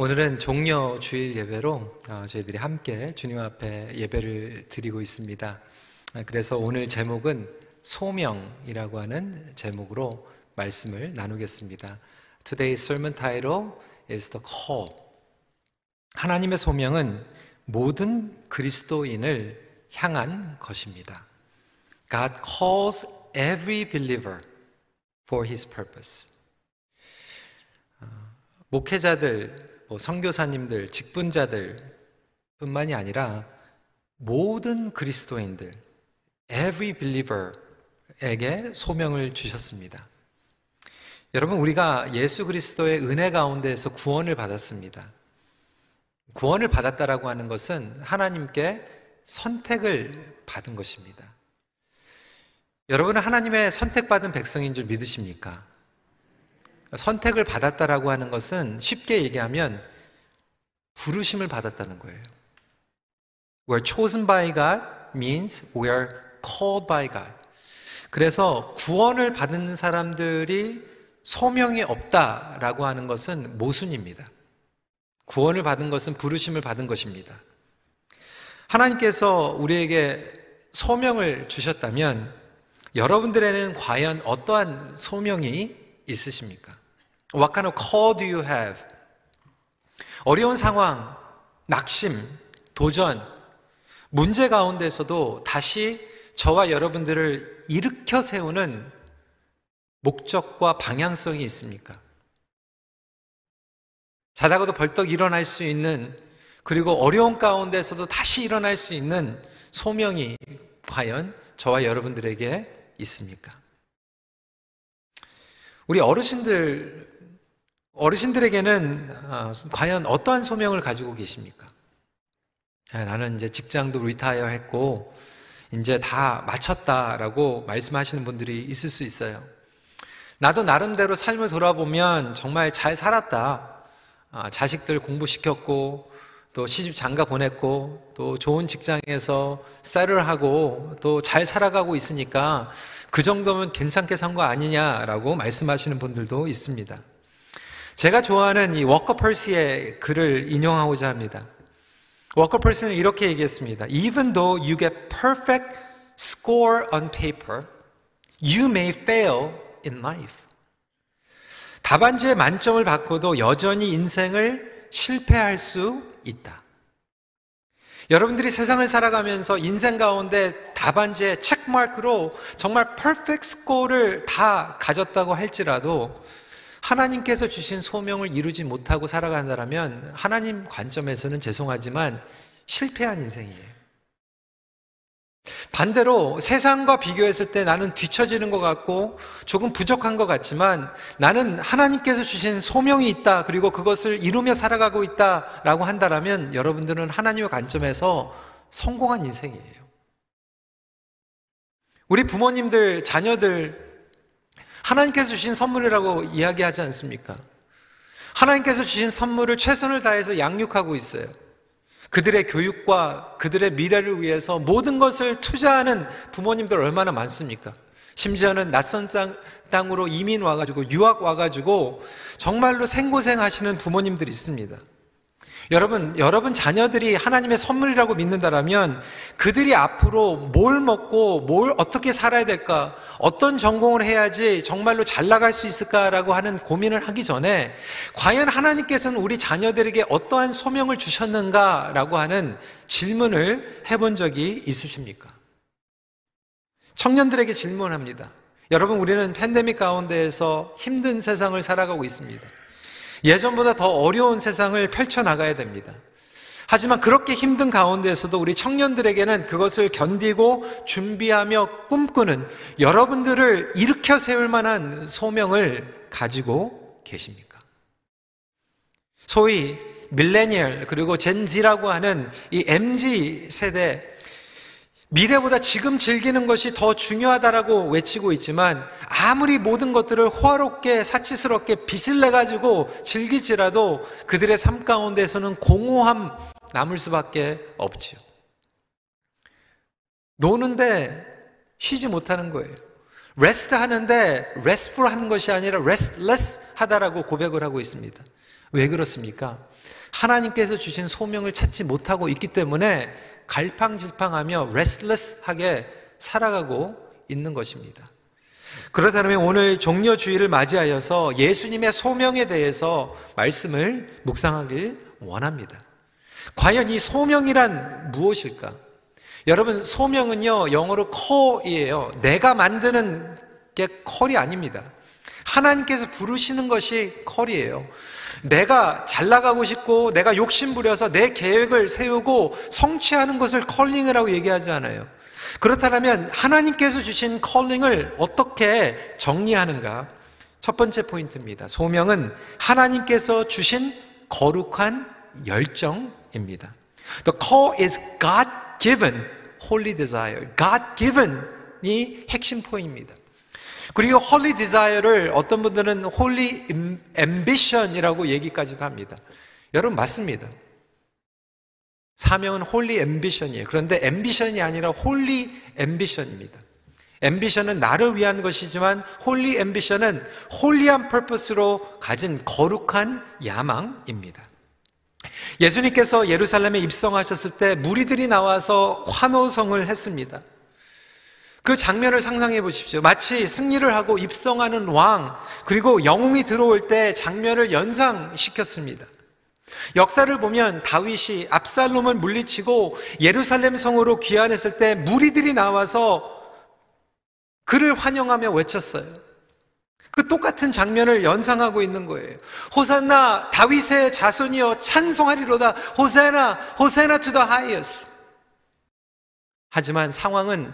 오늘은 종려 주일 예배로 어, 저희들이 함께 주님 앞에 예배를 드리고 있습니다. 아, 그래서 오늘 제목은 소명이라고 하는 제목으로 말씀을 나누겠습니다. Today's sermon title is the call. 하나님의 소명은 모든 그리스도인을 향한 것입니다. God calls every believer for his purpose. 어, 목회자들, 뭐 선교사님들, 직분자들 뿐만이 아니라 모든 그리스도인들, every believer에게 소명을 주셨습니다. 여러분, 우리가 예수 그리스도의 은혜 가운데에서 구원을 받았습니다. 구원을 받았다라고 하는 것은 하나님께 선택을 받은 것입니다. 여러분은 하나님의 선택받은 백성인 줄 믿으십니까? 선택을 받았다라고 하는 것은 쉽게 얘기하면 부르심을 받았다는 거예요. We're chosen by God means we are called by God. 그래서 구원을 받은 사람들이 소명이 없다라고 하는 것은 모순입니다. 구원을 받은 것은 부르심을 받은 것입니다. 하나님께서 우리에게 소명을 주셨다면 여러분들에는 과연 어떠한 소명이 있으십니까? What kind of call do you have? 어려운 상황, 낙심, 도전, 문제 가운데서도 다시 저와 여러분들을 일으켜 세우는 목적과 방향성이 있습니까? 자다가도 벌떡 일어날 수 있는 그리고 어려운 가운데서도 다시 일어날 수 있는 소명이 과연 저와 여러분들에게 있습니까? 우리 어르신들, 어르신들에게는 어, 과연 어떠한 소명을 가지고 계십니까? 아, 나는 이제 직장도 리타이어 했고, 이제 다 마쳤다라고 말씀하시는 분들이 있을 수 있어요. 나도 나름대로 삶을 돌아보면 정말 잘 살았다. 아, 자식들 공부시켰고, 또 시집 장가 보냈고, 또 좋은 직장에서 생활을 하고, 또 잘 살아가고 있으니까 그 정도면 괜찮게 산 거 아니냐라고 말씀하시는 분들도 있습니다. 제가 좋아하는 이 워커 퍼시의 글을 인용하고자 합니다. 워커 퍼시는 이렇게 얘기했습니다. Even though you get perfect score on paper, you may fail in life. 답안지에 만점을 받고도 여전히 인생을 실패할 수 있다. 여러분들이 세상을 살아가면서 인생 가운데 답안지에 체크마크로 정말 퍼펙트 스코어를 다 가졌다고 할지라도 하나님께서 주신 소명을 이루지 못하고 살아간다면 하나님 관점에서는 죄송하지만 실패한 인생이에요. 반대로 세상과 비교했을 때 나는 뒤처지는 것 같고 조금 부족한 것 같지만 나는 하나님께서 주신 소명이 있다 그리고 그것을 이루며 살아가고 있다라고 한다면 여러분들은 하나님의 관점에서 성공한 인생이에요. 우리 부모님들, 자녀들 하나님께서 주신 선물이라고 이야기하지 않습니까? 하나님께서 주신 선물을 최선을 다해서 양육하고 있어요. 그들의 교육과 그들의 미래를 위해서 모든 것을 투자하는 부모님들 얼마나 많습니까? 심지어는 낯선 땅 으로 이민 와가지고 유학 와가지고 정말로 생고생 하시는 부모님들이 있습니다. 여러분, 여러분 자녀들이 하나님의 선물이라고 믿는다라면 그들이 앞으로 뭘 먹고 뭘 어떻게 살아야 될까, 어떤 전공을 해야지 정말로 잘 나갈 수 있을까라고 하는 고민을 하기 전에 과연 하나님께서는 우리 자녀들에게 어떠한 소명을 주셨는가라고 하는 질문을 해본 적이 있으십니까? 청년들에게 질문합니다. 여러분, 우리는 팬데믹 가운데에서 힘든 세상을 살아가고 있습니다. 예전보다 더 어려운 세상을 펼쳐나가야 됩니다. 하지만 그렇게 힘든 가운데에서도 우리 청년들에게는 그것을 견디고 준비하며 꿈꾸는 여러분들을 일으켜 세울 만한 소명을 가지고 계십니까? 소위 밀레니얼 그리고 Gen Z라고 하는 이 MZ 세대 미래보다 지금 즐기는 것이 더 중요하다라고 외치고 있지만 아무리 모든 것들을 호화롭게 사치스럽게 빚을 내 가지고 즐길지라도 그들의 삶 가운데서는 공허함 남을 수밖에 없지요. 노는데 쉬지 못하는 거예요. rest 하는데 restful 하는 것이 아니라 restless 하다라고 고백을 하고 있습니다. 왜 그렇습니까? 하나님께서 주신 소명을 찾지 못하고 있기 때문에 갈팡질팡하며 레슬레스하게 살아가고 있는 것입니다. 그렇다면 오늘 종려주의를 맞이하여서 예수님의 소명에 대해서 말씀을 묵상하길 원합니다. 과연 이 소명이란 무엇일까? 여러분, 소명은요, 영어로 call이에요. 내가 만드는 게 call이 아닙니다. 하나님께서 부르시는 것이 call이에요. 내가 잘 나가고 싶고, 내가 욕심 부려서 내 계획을 세우고 성취하는 것을 calling이라고 얘기하지 않아요. 그렇다면 하나님께서 주신 calling을 어떻게 정리하는가? 첫 번째 포인트입니다. 소명은 하나님께서 주신 거룩한 열정입니다. The call is God given holy desire. God given이 핵심 포인트입니다. 그리고 holy desire를 어떤 분들은 holy ambition이라고 얘기까지도 합니다. 여러분 맞습니다. 사명은 holy ambition이에요. 그런데 ambition이 아니라 holy ambition입니다. ambition은 나를 위한 것이지만 holy ambition은 holy한 purpose로 가진 거룩한 야망입니다. 예수님께서 예루살렘에 입성하셨을 때 무리들이 나와서 환호성을 했습니다. 그 장면을 상상해 보십시오. 마치 승리를 하고 입성하는 왕, 그리고 영웅이 들어올 때 장면을 연상시켰습니다. 역사를 보면 다윗이 압살롬을 물리치고 예루살렘 성으로 귀환했을 때 무리들이 나와서 그를 환영하며 외쳤어요. 그 똑같은 장면을 연상하고 있는 거예요. 호산나 다윗의 자손이여 찬송하리로다. Hosanna Hosanna to the highest. 하지만 상황은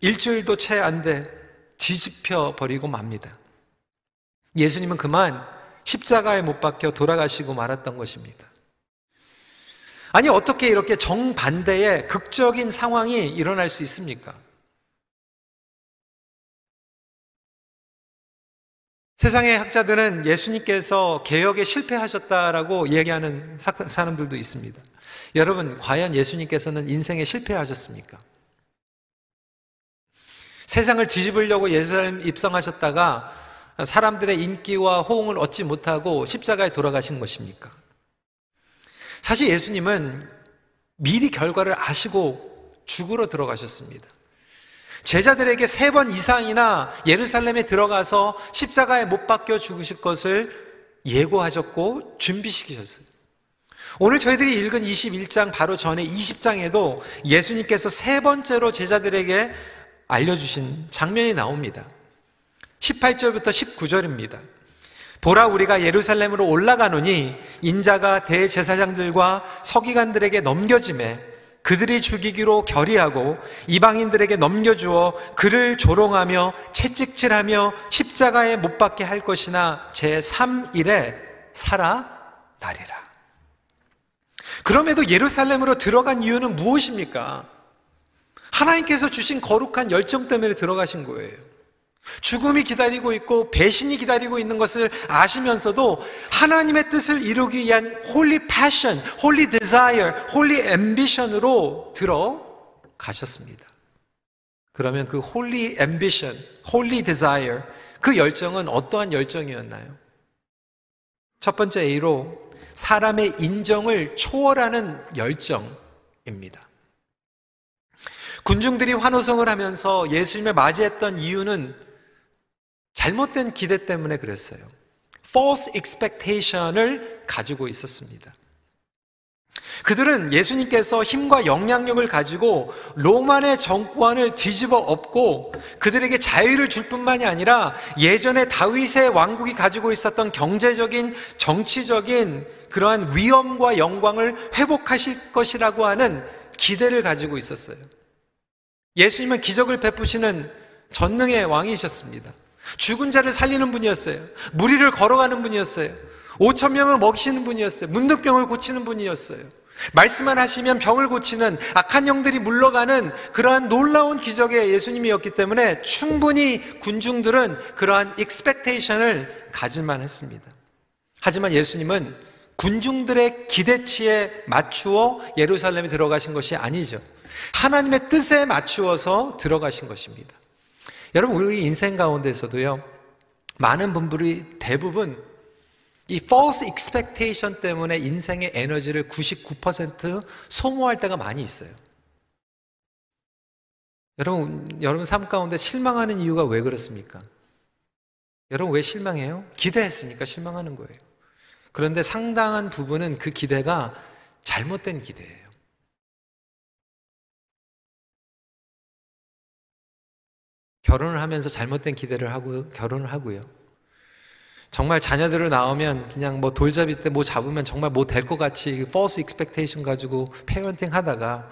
일주일도 채 안 돼 뒤집혀 버리고 맙니다. 예수님은 그만 십자가에 못 박혀 돌아가시고 말았던 것입니다. 아니, 어떻게 이렇게 정반대의 극적인 상황이 일어날 수 있습니까? 세상의 학자들은 예수님께서 개혁에 실패하셨다라고 얘기하는 사람들도 있습니다. 여러분, 과연 예수님께서는 인생에 실패하셨습니까? 세상을 뒤집으려고 예수님 입성하셨다가 사람들의 인기와 호응을 얻지 못하고 십자가에 돌아가신 것입니까? 사실 예수님은 미리 결과를 아시고 죽으러 들어가셨습니다. 제자들에게 세 번 이상이나 예루살렘에 들어가서 십자가에 못 박혀 죽으실 것을 예고하셨고 준비시키셨어요. 오늘 저희들이 읽은 21장 바로 전에 20장에도 예수님께서 세 번째로 제자들에게 알려주신 장면이 나옵니다. 18절부터 19절입니다. 보라 우리가 예루살렘으로 올라가노니 인자가 대제사장들과 서기관들에게 넘겨짐에 그들이 죽이기로 결의하고 이방인들에게 넘겨주어 그를 조롱하며 채찍질하며 십자가에 못 박게 할 것이나 제3일에 살아나리라. 그럼에도 예루살렘으로 들어간 이유는 무엇입니까? 하나님께서 주신 거룩한 열정 때문에 들어가신 거예요. 죽음이 기다리고 있고 배신이 기다리고 있는 것을 아시면서도 하나님의 뜻을 이루기 위한 holy passion, holy desire, holy ambition으로 들어가셨습니다. 그러면 그 holy ambition, holy desire 그 열정은 어떠한 열정이었나요? 첫 번째 A로 사람의 인정을 초월하는 열정입니다. 군중들이 환호성을 하면서 예수님을 맞이했던 이유는 잘못된 기대 때문에 그랬어요. false expectation을 가지고 있었습니다. 그들은 예수님께서 힘과 영향력을 가지고 로만의 정권을 뒤집어 엎고 그들에게 자유를 줄 뿐만이 아니라 예전에 다윗의 왕국이 가지고 있었던 경제적인 정치적인 그러한 위엄과 영광을 회복하실 것이라고 하는 기대를 가지고 있었어요. 예수님은 기적을 베푸시는 전능의 왕이셨습니다. 죽은 자를 살리는 분이었어요. 무리를 걸어가는 분이었어요. 5천 명을 먹이시는 분이었어요. 문득병을 고치는 분이었어요. 말씀만 하시면 병을 고치는 악한 영들이 물러가는 그러한 놀라운 기적의 예수님이었기 때문에 충분히 군중들은 그러한 익스펙테이션을 가질만 했습니다. 하지만 예수님은 군중들의 기대치에 맞추어 예루살렘에 들어가신 것이 아니죠. 하나님의 뜻에 맞추어서 들어가신 것입니다. 여러분, 우리 인생 가운데서도요, 많은 분들이 대부분 이 false expectation 때문에 인생의 에너지를 99% 소모할 때가 많이 있어요. 여러분, 여러분 삶 가운데 실망하는 이유가 왜 그렇습니까? 여러분 왜 실망해요? 기대했으니까 실망하는 거예요. 그런데 상당한 부분은 그 기대가 잘못된 기대예요. 결혼을 하면서 잘못된 기대를 하고 결혼을 하고요. 정말 자녀들을 낳으면 그냥 뭐 돌잡이 때 뭐 잡으면 정말 뭐 될 것 같이 false expectation 가지고 페어런팅 하다가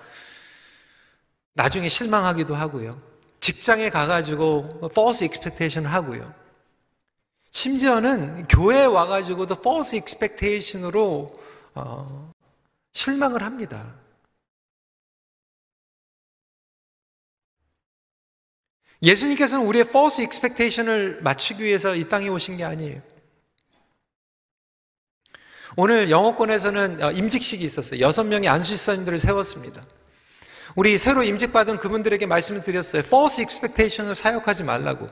나중에 실망하기도 하고요. 직장에 가가지고 false expectation 하고요. 심지어는 교회에 와가지고도 false expectation으로 어, 실망을 합니다. 예수님께서는 우리의 false expectation을 맞추기 위해서 이 땅에 오신 게 아니에요. 오늘 영어권에서는 어, 임직식이 있었어요. 여섯 명의 안수집사님들을 세웠습니다. 우리 새로 임직받은 그분들에게 말씀을 드렸어요. false expectation을 사역하지 말라고.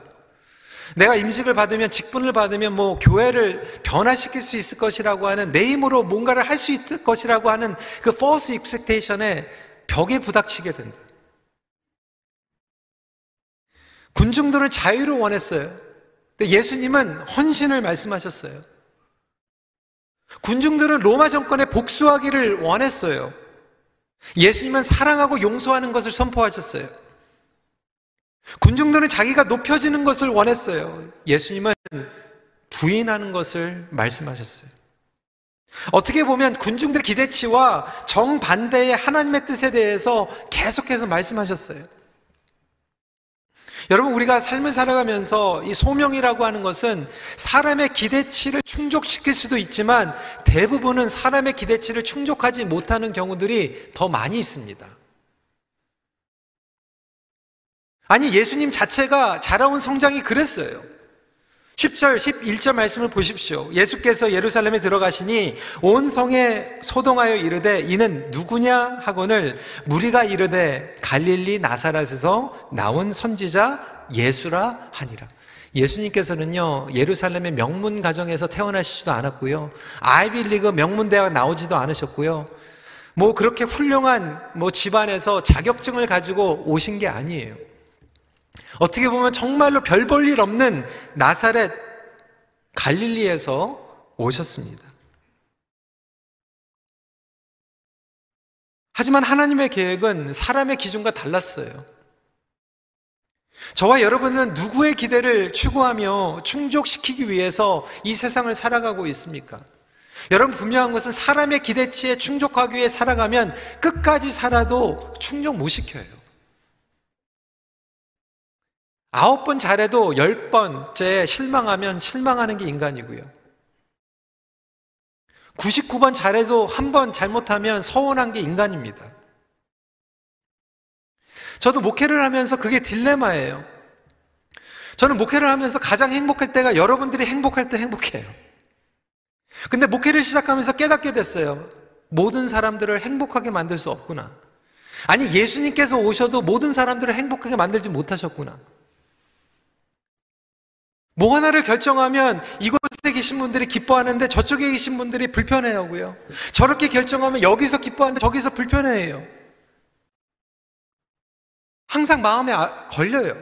내가 임직을 받으면 직분을 받으면 뭐 교회를 변화시킬 수 있을 것이라고 하는 내 힘으로 뭔가를 할 수 있을 것이라고 하는 그 false expectation에 벽에 부닥치게 된다. 군중들은 자유를 원했어요. 근데 예수님은 헌신을 말씀하셨어요. 군중들은 로마 정권에 복수하기를 원했어요. 예수님은 사랑하고 용서하는 것을 선포하셨어요. 군중들은 자기가 높여지는 것을 원했어요. 예수님은 부인하는 것을 말씀하셨어요. 어떻게 보면 군중들의 기대치와 정반대의 하나님의 뜻에 대해서 계속해서 말씀하셨어요. 여러분, 우리가 삶을 살아가면서 이 소명이라고 하는 것은 사람의 기대치를 충족시킬 수도 있지만 대부분은 사람의 기대치를 충족하지 못하는 경우들이 더 많이 있습니다. 아니, 예수님 자체가 자라온 성장이 그랬어요. 10절, 11절 말씀을 보십시오. 예수께서 예루살렘에 들어가시니 온 성에 소동하여 이르되 이는 누구냐 하거늘 무리가 이르되 갈릴리 나사렛에서 나온 선지자 예수라 하니라. 예수님께서는요, 예루살렘의 명문 가정에서 태어나시지도 않았고요. 아이빌리그 명문대학 나오지도 않으셨고요. 뭐 그렇게 훌륭한 뭐 집안에서 자격증을 가지고 오신 게 아니에요. 어떻게 보면 정말로 별 볼 일 없는 나사렛 갈릴리에서 오셨습니다. 하지만 하나님의 계획은 사람의 기준과 달랐어요. 저와 여러분은 누구의 기대를 추구하며 충족시키기 위해서 이 세상을 살아가고 있습니까? 여러분 분명한 것은 사람의 기대치에 충족하기 위해 살아가면 끝까지 살아도 충족 못 시켜요. 아홉 번 잘해도 열 번째 실망하면 실망하는 게 인간이고요. 99번 잘해도 한 번 잘못하면 서운한 게 인간입니다. 저도 목회를 하면서 그게 딜레마예요. 저는 목회를 하면서 가장 행복할 때가 여러분들이 행복할 때 행복해요. 근데 목회를 시작하면서 깨닫게 됐어요. 모든 사람들을 행복하게 만들 수 없구나. 아니, 예수님께서 오셔도 모든 사람들을 행복하게 만들지 못하셨구나. 뭐 하나를 결정하면 이곳에 계신 분들이 기뻐하는데 저쪽에 계신 분들이 불편해하고요. 저렇게 결정하면 여기서 기뻐하는데 저기서 불편해해요. 항상 마음에 아, 걸려요.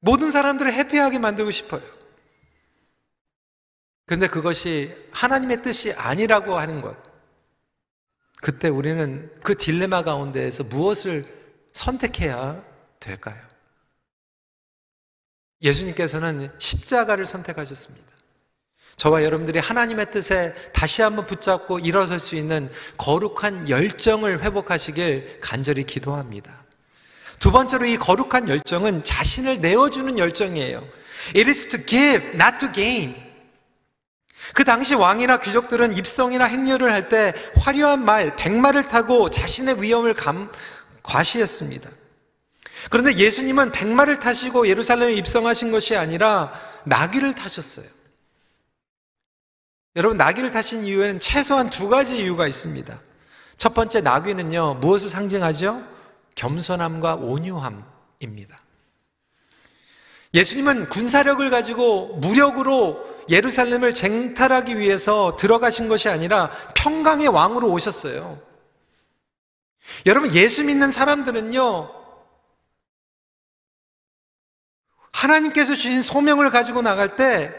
모든 사람들을 해피하게 만들고 싶어요. 근데 그것이 하나님의 뜻이 아니라고 하는 것. 그때 우리는 그 딜레마 가운데에서 무엇을 선택해야 될까요? 예수님께서는 십자가를 선택하셨습니다. 저와 여러분들이 하나님의 뜻에 다시 한번 붙잡고 일어설 수 있는 거룩한 열정을 회복하시길 간절히 기도합니다. 두 번째로 이 거룩한 열정은 자신을 내어주는 열정이에요. It is to give, not to gain. 그 당시 왕이나 귀족들은 입성이나 행렬을 할 때 화려한 말, 백마를 타고 자신의 위험을 감, 과시했습니다. 그런데 예수님은 백마를 타시고 예루살렘에 입성하신 것이 아니라 나귀를 타셨어요. 여러분, 나귀를 타신 이유에는 최소한 두 가지 이유가 있습니다. 첫 번째, 나귀는요, 무엇을 상징하죠? 겸손함과 온유함입니다. 예수님은 군사력을 가지고 무력으로 예루살렘을 쟁탈하기 위해서 들어가신 것이 아니라 평강의 왕으로 오셨어요. 여러분, 예수 믿는 사람들은요, 하나님께서 주신 소명을 가지고 나갈 때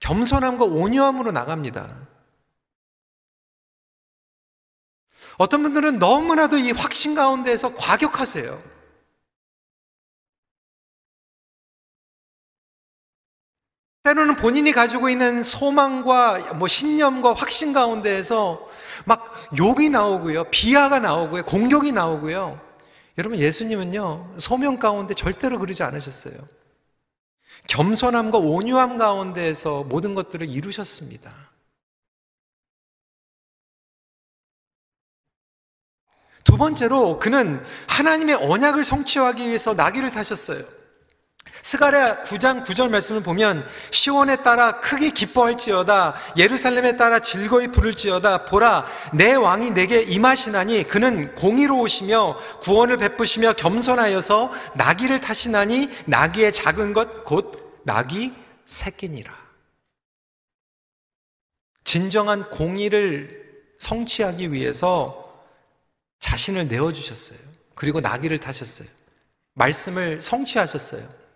겸손함과 온유함으로 나갑니다. 어떤 분들은 너무나도 이 확신 가운데에서 과격하세요. 때로는 본인이 가지고 있는 소망과 뭐 신념과 확신 가운데에서 막 욕이 나오고요. 비하가 나오고요. 공격이 나오고요. 여러분, 예수님은요, 소명 가운데 절대로 그러지 않으셨어요. 겸손함과 온유함 가운데에서 모든 것들을 이루셨습니다. 두 번째로 그는 하나님의 언약을 성취하기 위해서 나귀를 타셨어요. 스가랴 9장 9절 말씀을 보면 시온에 따라 크게 기뻐할지어다 예루살렘에 따라 즐거이 부를지어다 보라 내 왕이 내게 임하시나니 그는 공의로우시며 구원을 베푸시며 겸손하여서 나귀를 타시나니 나귀의 작은 것 곧 나귀 새끼니라. 진정한 공의를 성취하기 위해서 자신을 내어 주셨어요. 그리고 나귀를 타셨어요. 말씀을 성취하셨어요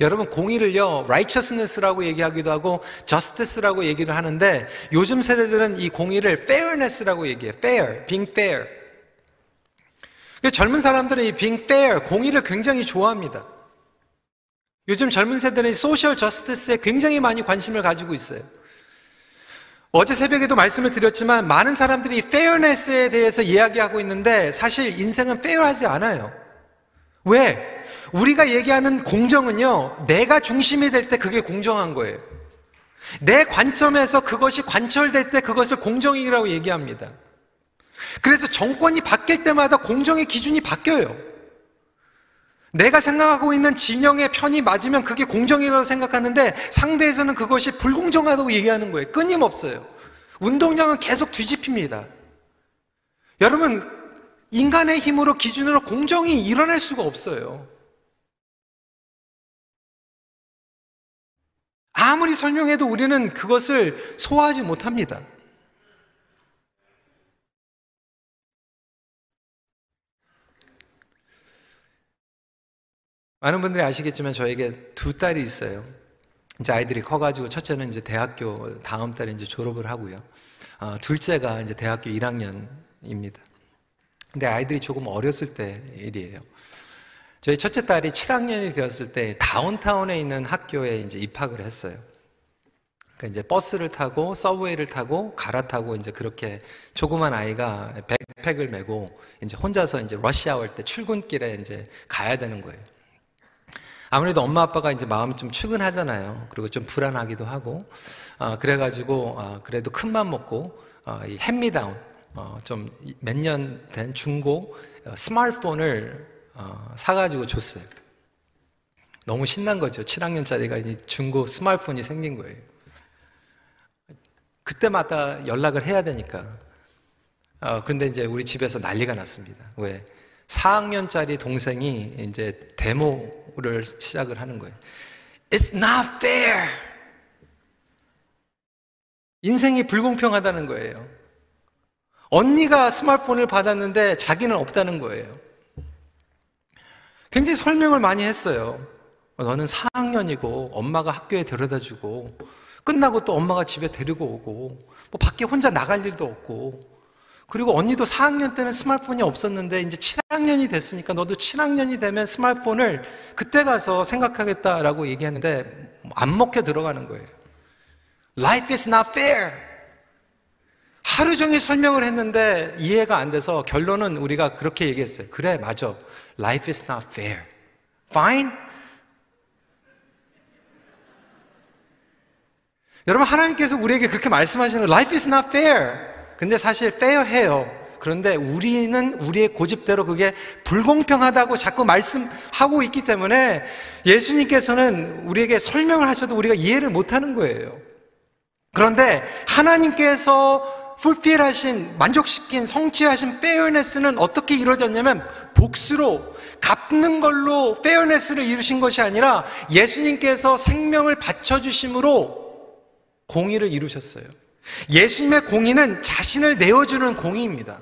여러분 공의를요 righteousness라고 얘기하기도 하고 justice라고 얘기를 하는데 요즘 세대들은 이 공의를 fairness라고 얘기해요. fair, being fair. 젊은 사람들은 이 being fair, 공의를 굉장히 좋아합니다. 요즘 젊은 세대는 소셜 저스티스에 굉장히 많이 관심을 가지고 있어요. 어제 새벽에도 말씀을 드렸지만 많은 사람들이 fairness에 대해서 이야기하고 있는데 사실 인생은 fair하지 않아요. 왜? 우리가 얘기하는 공정은요, 내가 중심이 될 때 그게 공정한 거예요. 내 관점에서 그것이 관철될 때 그것을 공정이라고 얘기합니다. 그래서 정권이 바뀔 때마다 공정의 기준이 바뀌어요. 내가 생각하고 있는 진영의 편이 맞으면 그게 공정이라고 생각하는데 상대에서는 그것이 불공정하다고 얘기하는 거예요. 끊임없어요. 운동장은 계속 뒤집힙니다. 여러분, 인간의 힘으로 기준으로 공정이 일어날 수가 없어요. 아무리 설명해도 우리는 그것을 소화하지 못합니다. 많은 분들이 아시겠지만 저에게 두 딸이 있어요. 이제 아이들이 커가지고 첫째는 이제 대학교 다음 달에 이제 졸업을 하고요. 어, 둘째가 이제 대학교 1학년입니다. 근데 아이들이 조금 어렸을 때 일이에요. 저희 첫째 딸이 7학년이 되었을 때 다운타운에 있는 학교에 이제 입학을 했어요. 그러니까 이제 버스를 타고 서브웨이를 타고 갈아타고 이제 그렇게 조그만 아이가 백팩을 메고 이제 혼자서 이제 러시아올 때 출근길에 이제 가야 되는 거예요. 아무래도 엄마 아빠가 이제 마음이 좀 추근하잖아요. 그리고 좀 불안하기도 하고, 어, 그래가지고 어, 그래도 큰 맘 먹고 어, 이 핸미다운 어, 좀 몇 년 된 중고 어, 스마트폰을 어, 사가지고 줬어요. 너무 신난 거죠. 7학년짜리가 중고 스마트폰이 생긴 거예요. 그때마다 연락을 해야 되니까. 어, 그런데 이제 우리 집에서 난리가 났습니다. 왜? 4학년짜리 동생이 이제 데모를 시작을 하는 거예요. It's not fair! 인생이 불공평하다는 거예요. 언니가 스마트폰을 받았는데 자기는 없다는 거예요. 굉장히 설명을 많이 했어요. 너는 4학년이고 엄마가 학교에 데려다 주고 끝나고 또 엄마가 집에 데리고 오고 뭐 밖에 혼자 나갈 일도 없고 그리고 언니도 4학년 때는 스마트폰이 없었는데 이제 7학년이 됐으니까 너도 7학년이 되면 스마트폰을 그때 가서 생각하겠다라고 얘기했는데 안 먹혀 들어가는 거예요. Life is not fair. 하루 종일 설명을 했는데 이해가 안 돼서 결론은 우리가 그렇게 얘기했어요. 그래, 맞아. Life is not fair. Fine? 여러분, 하나님께서 우리에게 그렇게 말씀하시는 거, Life is not fair. 근데 사실 fair해요. 그런데 우리는 우리의 고집대로 그게 불공평하다고 자꾸 말씀하고 있기 때문에 예수님께서는 우리에게 설명을 하셔도 우리가 이해를 못 하는 거예요. 그런데 하나님께서 풀필하신 만족시킨 성취하신 페어네스는 어떻게 이루어졌냐면 복수로 갚는 걸로 페어네스를 이루신 것이 아니라 예수님께서 생명을 바쳐 주심으로 공의를 이루셨어요. 예수님의 공의는 자신을 내어주는 공의입니다.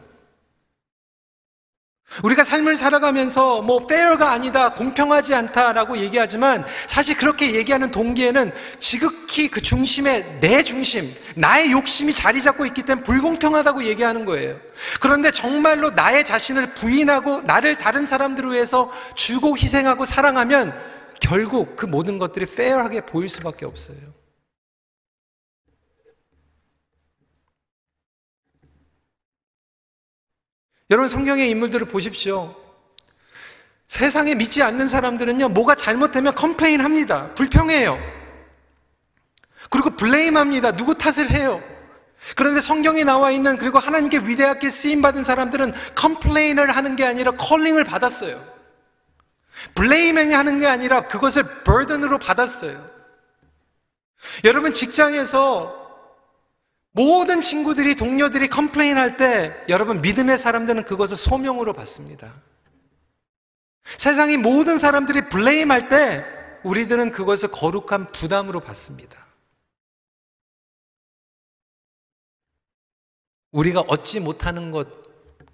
우리가 삶을 살아가면서 뭐 fair가 아니다, 공평하지 않다라고 얘기하지만 사실 그렇게 얘기하는 동기에는 지극히 그 중심에 내 중심, 나의 욕심이 자리 잡고 있기 때문에 불공평하다고 얘기하는 거예요. 그런데 정말로 나의 자신을 부인하고 나를 다른 사람들을 위해서 주고 희생하고 사랑하면 결국 그 모든 것들이 fair하게 보일 수밖에 없어요. 여러분 성경의 인물들을 보십시오. 세상에 믿지 않는 사람들은요, 뭐가 잘못되면 complain 합니다. 불평해요. 그리고 blame 합니다. 누구 탓을 해요. 그런데 성경에 나와 있는 그리고 하나님께 위대하게 쓰임 받은 사람들은 complain을 하는 게 아니라 calling을 받았어요. blaming 하는 게 아니라 그것을 burden으로 받았어요. 여러분 직장에서 모든 친구들이, 동료들이 complain 할 때 여러분 믿음의 사람들은 그것을 소명으로 받습니다. 세상의 모든 사람들이 blame 할 때 우리들은 그것을 거룩한 부담으로 받습니다. 우리가 얻지 못하는 것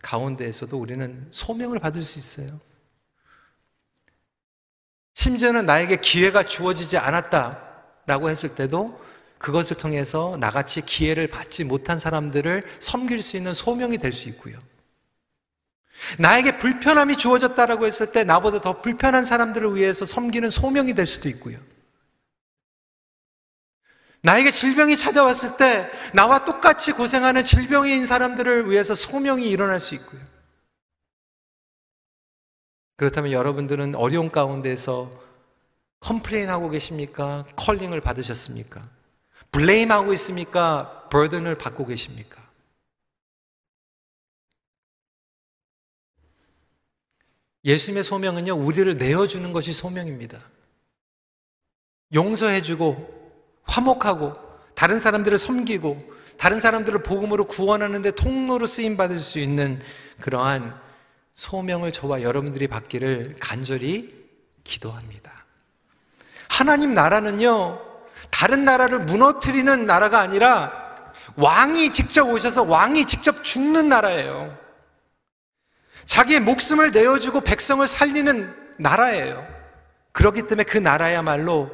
가운데에서도 우리는 소명을 받을 수 있어요. 심지어는 나에게 기회가 주어지지 않았다라고 했을 때도 그것을 통해서 나같이 기회를 받지 못한 사람들을 섬길 수 있는 소명이 될 수 있고요. 나에게 불편함이 주어졌다라고 했을 때 나보다 더 불편한 사람들을 위해서 섬기는 소명이 될 수도 있고요. 나에게 질병이 찾아왔을 때 나와 똑같이 고생하는 질병인 사람들을 위해서 소명이 일어날 수 있고요. 그렇다면 여러분들은 어려운 가운데서 complain 하고 계십니까? calling을 받으셨습니까? blame하고 있습니까? burden을 받고 계십니까? 예수님의 소명은요, 우리를 내어주는 것이 소명입니다. 용서해주고, 화목하고, 다른 사람들을 섬기고, 다른 사람들을 복음으로 구원하는데 통로로 쓰임받을 수 있는 그러한 소명을 저와 여러분들이 받기를 간절히 기도합니다. 하나님 나라는요, 다른 나라를 무너뜨리는 나라가 아니라 왕이 직접 오셔서 왕이 직접 죽는 나라예요. 자기의 목숨을 내어주고 백성을 살리는 나라예요. 그렇기 때문에 그 나라야말로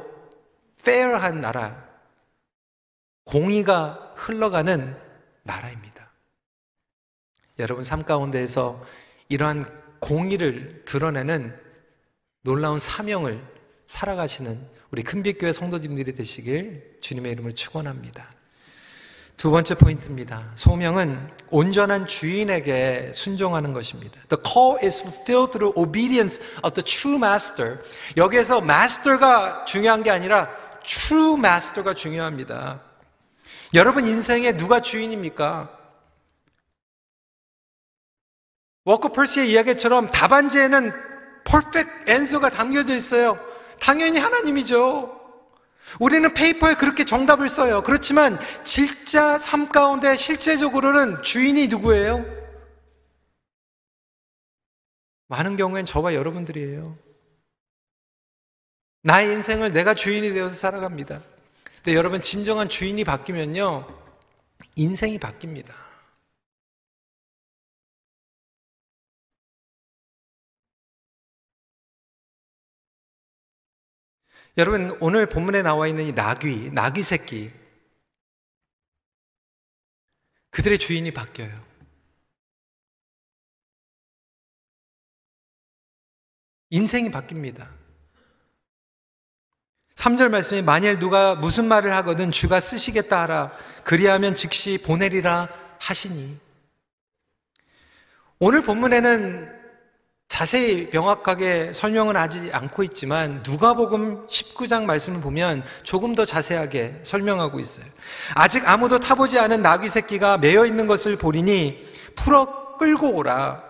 페어한 나라, 공의가 흘러가는 나라입니다. 여러분 삶 가운데에서 이러한 공의를 드러내는 놀라운 사명을 살아가시는 우리 큰빛교회 성도님들이 되시길 주님의 이름을 축원합니다. 두 번째 포인트입니다. 소명은 온전한 주인에게 순종하는 것입니다. The call is fulfilled through obedience of the true master. 여기에서 master가 중요한 게 아니라 true master가 중요합니다. 여러분 인생에 누가 주인입니까? 워커 퍼시의 이야기처럼 답안지에는 perfect answer가 담겨져 있어요. 당연히 하나님이죠. 우리는 페이퍼에 그렇게 정답을 써요. 그렇지만 진짜 삶 가운데 실제적으로는 주인이 누구예요? 많은 경우엔 저와 여러분들이에요. 나의 인생을 내가 주인이 되어서 살아갑니다. 근데 여러분 진정한 주인이 바뀌면요. 인생이 바뀝니다. 여러분, 오늘 본문에 나와 있는 이 나귀, 나귀 새끼. 그들의 주인이 바뀌어요. 인생이 바뀝니다. 3절 말씀에 만일 누가 무슨 말을 하거든 주가 쓰시겠다 하라. 그리하면 즉시 보내리라 하시니. 오늘 본문에는 자세히 명확하게 설명은 하지 않고 있지만 누가복음 19장 말씀을 보면 조금 더 자세하게 설명하고 있어요. 아직 아무도 타보지 않은 나귀 새끼가 매여 있는 것을 보리니 풀어 끌고 오라.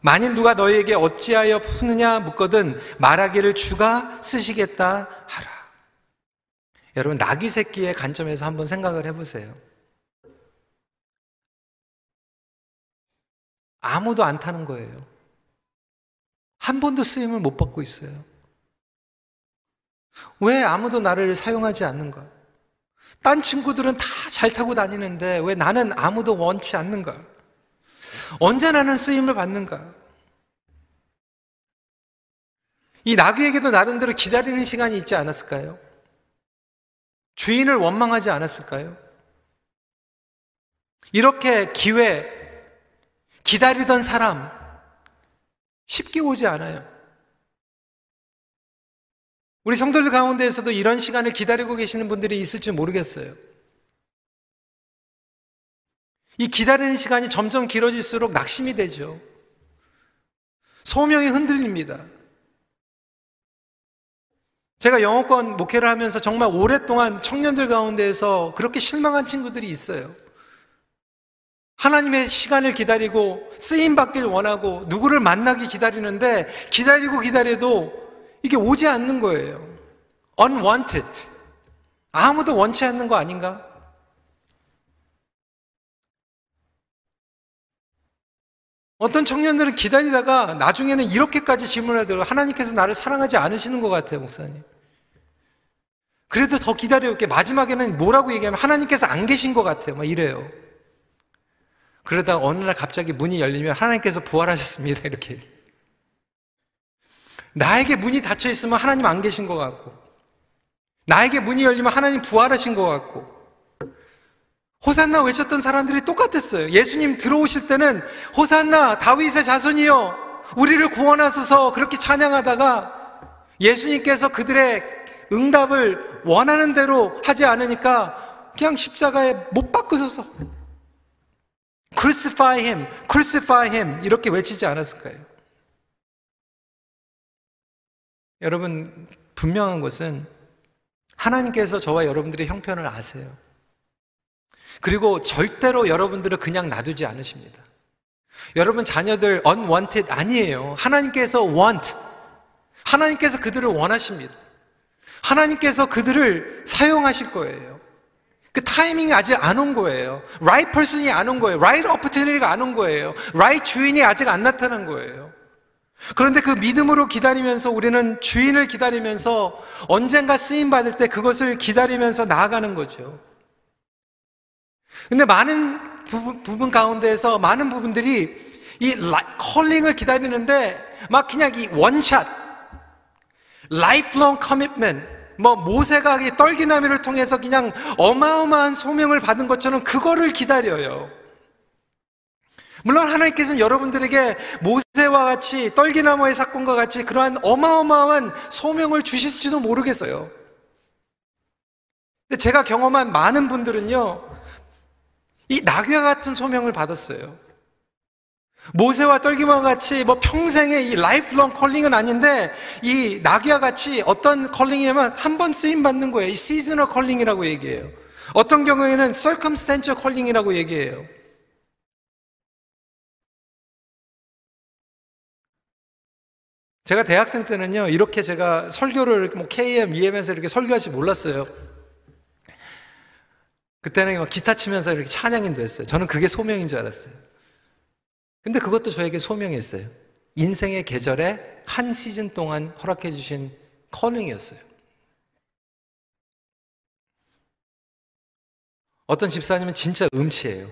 만일 누가 너에게 어찌하여 푸느냐 묻거든 말하기를 주가 쓰시겠다 하라. 여러분 나귀 새끼의 관점에서 한번 생각을 해보세요. 아무도 안 타는 거예요. 한 번도 쓰임을 못 받고 있어요. 왜 아무도 나를 사용하지 않는가? 딴 친구들은 다 잘 타고 다니는데 왜 나는 아무도 원치 않는가? 언제 나는 쓰임을 받는가? 이 나귀에게도 나름대로 기다리는 시간이 있지 않았을까요? 주인을 원망하지 않았을까요? 이렇게 기회, 기다리던 사람, 쉽게 오지 않아요. 우리 성도들 가운데에서도 이런 시간을 기다리고 계시는 분들이 있을지 모르겠어요. 이 기다리는 시간이 점점 길어질수록 낙심이 되죠. 소명이 흔들립니다. 제가 영어권 목회를 하면서 정말 오랫동안 청년들 가운데에서 그렇게 실망한 친구들이 있어요. 하나님의 시간을 기다리고 쓰임 받길 원하고 누구를 만나기 기다리는데 기다리고 기다려도 이게 오지 않는 거예요. unwanted. 아무도 원치 않는 거 아닌가? 어떤 청년들은 기다리다가 나중에는 이렇게까지 질문하더라고요. 하나님께서 나를 사랑하지 않으시는 것 같아요, 목사님. 그래도 더 기다려올게. 마지막에는 뭐라고 얘기하면 하나님께서 안 계신 것 같아요. 막 이래요. 그러다 어느 날 갑자기 문이 열리면 하나님께서 부활하셨습니다. 이렇게. 나에게 문이 닫혀 있으면 하나님 안 계신 것 같고, 나에게 문이 열리면 하나님 부활하신 것 같고, 호산나 외쳤던 사람들이 똑같았어요. 예수님 들어오실 때는 호산나 다윗의 자손이여 우리를 구원하소서 그렇게 찬양하다가 예수님께서 그들의 응답을 원하는 대로 하지 않으니까 그냥 십자가에 못 박으소서 crucify him, crucify him 이렇게 외치지 않았을까요? 여러분, 분명한 것은 하나님께서 저와 여러분들의 형편을 아세요. 그리고 절대로 여러분들을 그냥 놔두지 않으십니다. 여러분 자녀들 unwanted 아니에요. 하나님께서 want. 하나님께서 그들을 원하십니다. 하나님께서 그들을 사용하실 거예요. 그 타이밍이 아직 안 온 거예요. right person이 안 온 거예요. right opportunity가 안 온 거예요. right 주인이 아직 안 나타난 거예요. 그런데 그 믿음으로 기다리면서 우리는 주인을 기다리면서 언젠가 쓰임 받을 때 그것을 기다리면서 나아가는 거죠. 근데 많은 부분, 부분 가운데에서 많은 부분들이 이 컬링을 기다리는데 막 그냥 이 원샷, lifelong 뭐 모세가 떨기나미를 통해서 그냥 어마어마한 소명을 받은 것처럼 그거를 기다려요. 물론 하나님께서는 여러분들에게 모세와 같이 떨기나무의 사건과 같이 그러한 어마어마한 소명을 주실지도 모르겠어요. 근데 제가 경험한 많은 분들은요, 이 낙엽 같은 소명을 받았어요. 모세와 떨기와 같이 뭐 평생의 이 lifelong calling은 아닌데 이 낙엽 같이 어떤 calling이냐면 한번 쓰임 받는 거예요. 이 seasonal calling이라고 얘기해요. 어떤 경우에는 circumstantial calling이라고 얘기해요. 제가 대학생 때는요, 이렇게 제가 설교를 뭐 KM, EM에서 이렇게 설교할지 몰랐어요. 그때는 막 기타 치면서 이렇게 찬양인도 했어요. 저는 그게 소명인 줄 알았어요. 근데 그것도 저에게 소명이었어요. 인생의 계절에 한 시즌 동안 허락해 주신 커닝이었어요. 어떤 집사님은 진짜 음치예요.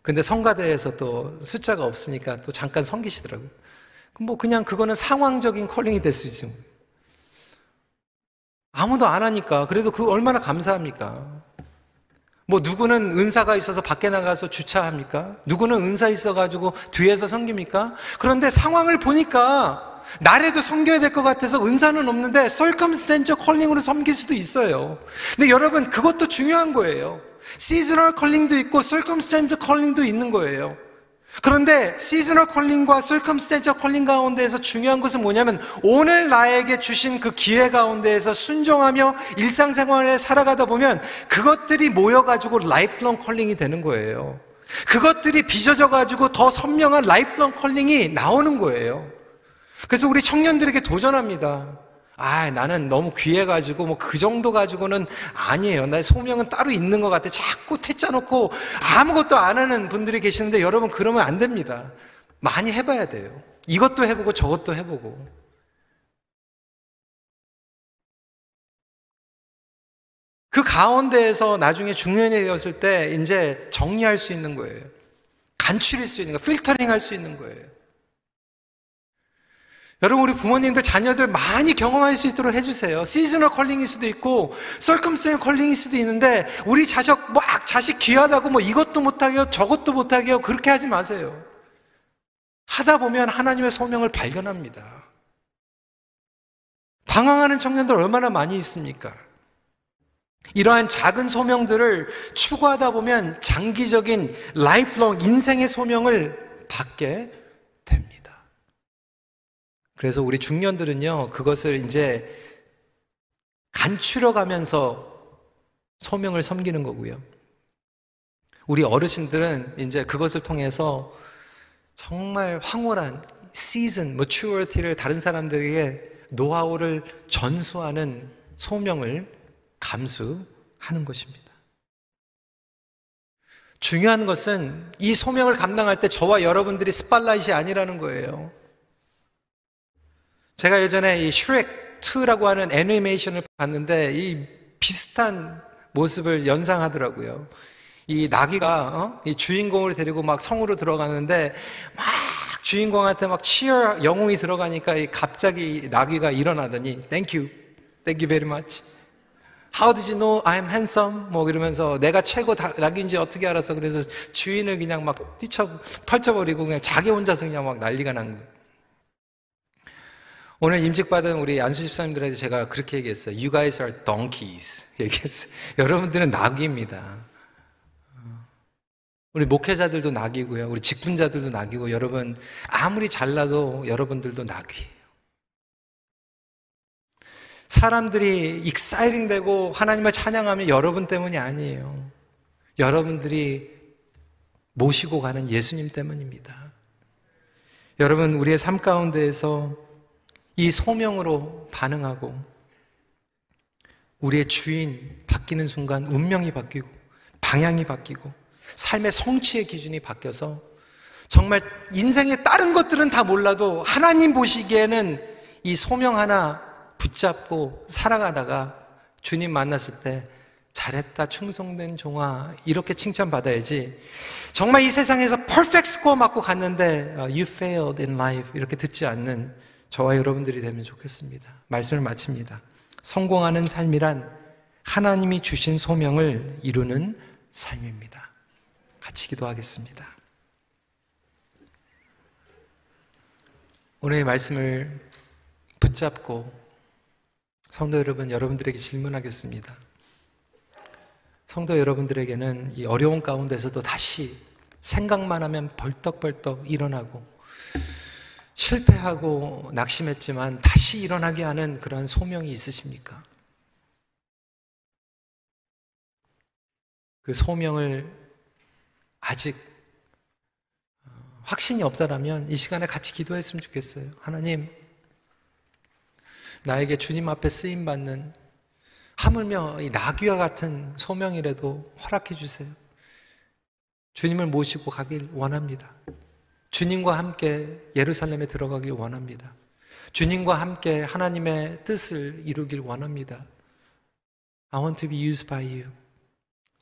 근데 성가대에서 또 숫자가 없으니까 또 잠깐 섬기시더라고요. 뭐 그냥 그거는 상황적인 컬링이 될 수 있죠. 아무도 안 하니까 그래도 그 얼마나 감사합니까? 뭐 누구는 은사가 있어서 밖에 나가서 주차합니까? 누구는 은사 있어가지고 뒤에서 섬깁니까? 그런데 상황을 보니까 나래도 섬겨야 될 것 같아서 은사는 없는데 circumstantial calling으로 섬길 수도 있어요. 근데 여러분 그것도 중요한 거예요. seasonal calling도 있고 circumstantial calling도 있는 거예요. 그런데 seasonal calling과 circumstantial calling 가운데에서 중요한 것은 뭐냐면 오늘 나에게 주신 그 기회 가운데에서 순종하며 일상생활에 살아가다 보면 그것들이 모여가지고 lifelong calling이 되는 거예요. 그것들이 빚어져 가지고 더 선명한 lifelong calling이 나오는 거예요. 그래서 우리 청년들에게 도전합니다. 아, 나는 너무 귀해가지고 뭐 그 정도 가지고는 아니에요. 나의 소명은 따로 있는 것 같아. 자꾸 퇴짜 놓고 아무것도 안 하는 분들이 계시는데 여러분 그러면 안 됩니다. 많이 해봐야 돼요. 이것도 해보고 저것도 해보고 그 가운데에서 나중에 중년이 되었을 때 이제 정리할 수 있는 거예요. 간추릴 수 있는 거, 필터링 할 수 있는 거예요. 여러분, 우리 부모님들 자녀들 많이 경험할 수 있도록 해주세요. 시즈널 컬링일 수도 있고, 썰컴센 컬링일 수도 있는데, 우리 자식, 뭐, 자식 귀하다고 뭐 이것도 못하게요, 저것도 못하게요, 그렇게 하지 마세요. 하다 보면 하나님의 소명을 발견합니다. 방황하는 청년들 얼마나 많이 있습니까? 이러한 작은 소명들을 추구하다 보면 장기적인 라이프롱 인생의 소명을 받게. 그래서 우리 중년들은요, 그것을 이제 간추려 가면서 소명을 섬기는 거고요. 우리 어르신들은 이제 그것을 통해서 정말 황홀한 시즌, maturity 다른 사람들에게 노하우를 전수하는 소명을 감수하는 것입니다. 중요한 것은 이 소명을 감당할 때 저와 여러분들이 spotlight이 아니라는 거예요. 제가 예전에 이 슈렉 2라고 하는 애니메이션을 봤는데 이 비슷한 모습을 연상하더라고요. 이 나귀가 어? 이 주인공을 데리고 막 성으로 들어가는데 막 주인공한테 막 치열 영웅이 들어가니까 갑자기 나귀가 일어나더니 Thank you, thank you very much. How did you know I'm handsome? 뭐 이러면서 내가 최고 낙인지 어떻게 알았어? 그래서 주인을 그냥 막 뛰쳐 펼쳐버리고 그냥 자기 혼자서 그냥 막 난리가 난 거예요. 오늘 임직받은 우리 안수 집사님들한테 제가 그렇게 얘기했어요. You guys are donkeys. 얘기했어요. 여러분들은 낙입니다. 우리 목회자들도 나귀고요. 우리 직분자들도 나귀고 여러분 아무리 잘나도 여러분들도 나귀예요. 사람들이 exciting 되고 하나님을 찬양하면 여러분 때문이 아니에요. 여러분들이 모시고 가는 예수님 때문입니다. 여러분, 우리의 삶 가운데에서 이 소명으로 반응하고 우리의 주인 바뀌는 순간 운명이 바뀌고 방향이 바뀌고 삶의 성취의 기준이 바뀌어서 정말 인생의 다른 것들은 다 몰라도 하나님 보시기에는 이 소명 하나 붙잡고 살아가다가 주님 만났을 때 잘했다, 충성된 종아, 이렇게 칭찬받아야지. 정말 이 세상에서 퍼펙트 스코어 맞고 갔는데, 어, you failed in life. 이렇게 듣지 않는 저와 여러분들이 되면 좋겠습니다. 말씀을 마칩니다. 성공하는 삶이란 하나님이 주신 소명을 이루는 삶입니다. 같이 기도하겠습니다. 오늘의 말씀을 붙잡고 성도 여러분, 여러분들에게 질문하겠습니다. 성도 여러분들에게는 이 어려운 가운데서도 다시 생각만 하면 벌떡벌떡 일어나고 실패하고 낙심했지만 다시 일어나게 하는 그런 소명이 있으십니까? 그 소명을 아직 어, 확신이 없다라면 이 시간에 같이 기도했으면 좋겠어요. 하나님, 나에게 주님 앞에 쓰임 받는 하물며 이 나귀와 같은 소명이라도 허락해 주세요. 주님을 모시고 가길 원합니다. 주님과 함께 예루살렘에 들어가길 원합니다. 주님과 함께 하나님의 뜻을 이루길 원합니다. I want to be used by you.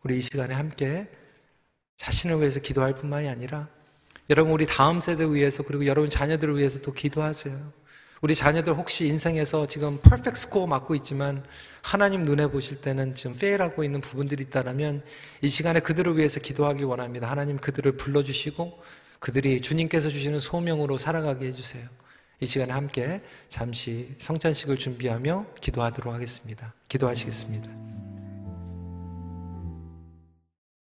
우리 이 시간에 함께 자신을 위해서 기도할 뿐만이 아니라 여러분 우리 다음 세대 위해서 그리고 여러분 자녀들을 위해서 또 기도하세요. 우리 자녀들 혹시 인생에서 지금 퍼펙트 스코어 맞고 있지만 하나님 눈에 보실 때는 지금 페일하고 있는 부분들이 있다면 이 시간에 그들을 위해서 기도하기 원합니다. 하나님 그들을 불러주시고 그들이 주님께서 주시는 소명으로 살아가게 해주세요. 이 시간에 함께 잠시 성찬식을 준비하며 기도하도록 하겠습니다. 기도하시겠습니다.